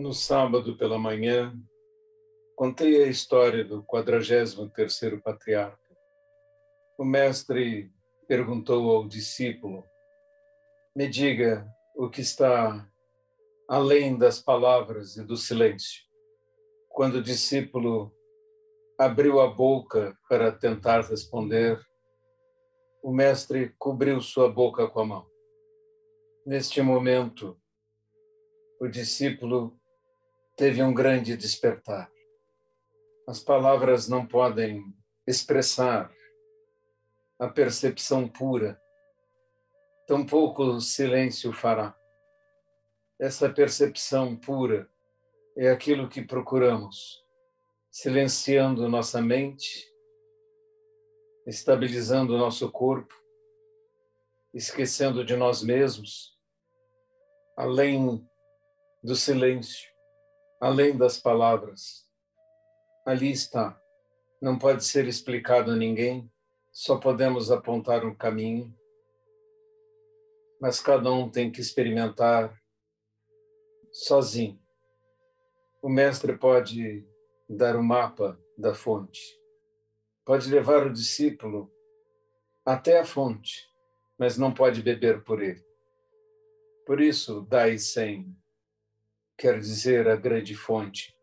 No sábado pela manhã, contei a história do 43º patriarca. O mestre perguntou ao discípulo: "Me diga o que está além das palavras e do silêncio". Quando o discípulo abriu a boca para tentar responder, o mestre cobriu sua boca com a mão. Neste momento, o discípulo teve um grande despertar. As palavras não podem expressar a percepção pura, tampouco o silêncio fará. Essa percepção pura é aquilo que procuramos, silenciando nossa mente, estabilizando nosso corpo, esquecendo de nós mesmos, além do silêncio além das palavras. Ali está. Não pode ser explicado a ninguém, só podemos apontar um caminho. Mas cada um tem que experimentar sozinho. O mestre pode dar o mapa da fonte, pode levar o discípulo até a fonte, mas não pode beber por ele. Por isso, dai sem quer dizer a grande fonte.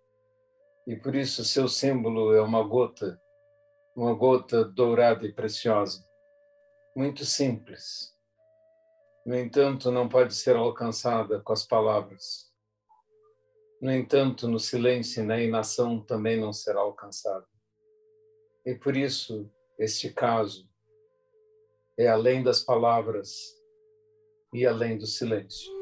E por isso seu símbolo é uma gota, uma gota dourada e preciosa, muito simples. No entanto, não pode ser alcançada com as palavras. No entanto, no silêncio e na inação também não será alcançada. E por isso, este caso é além das palavras e além do silêncio.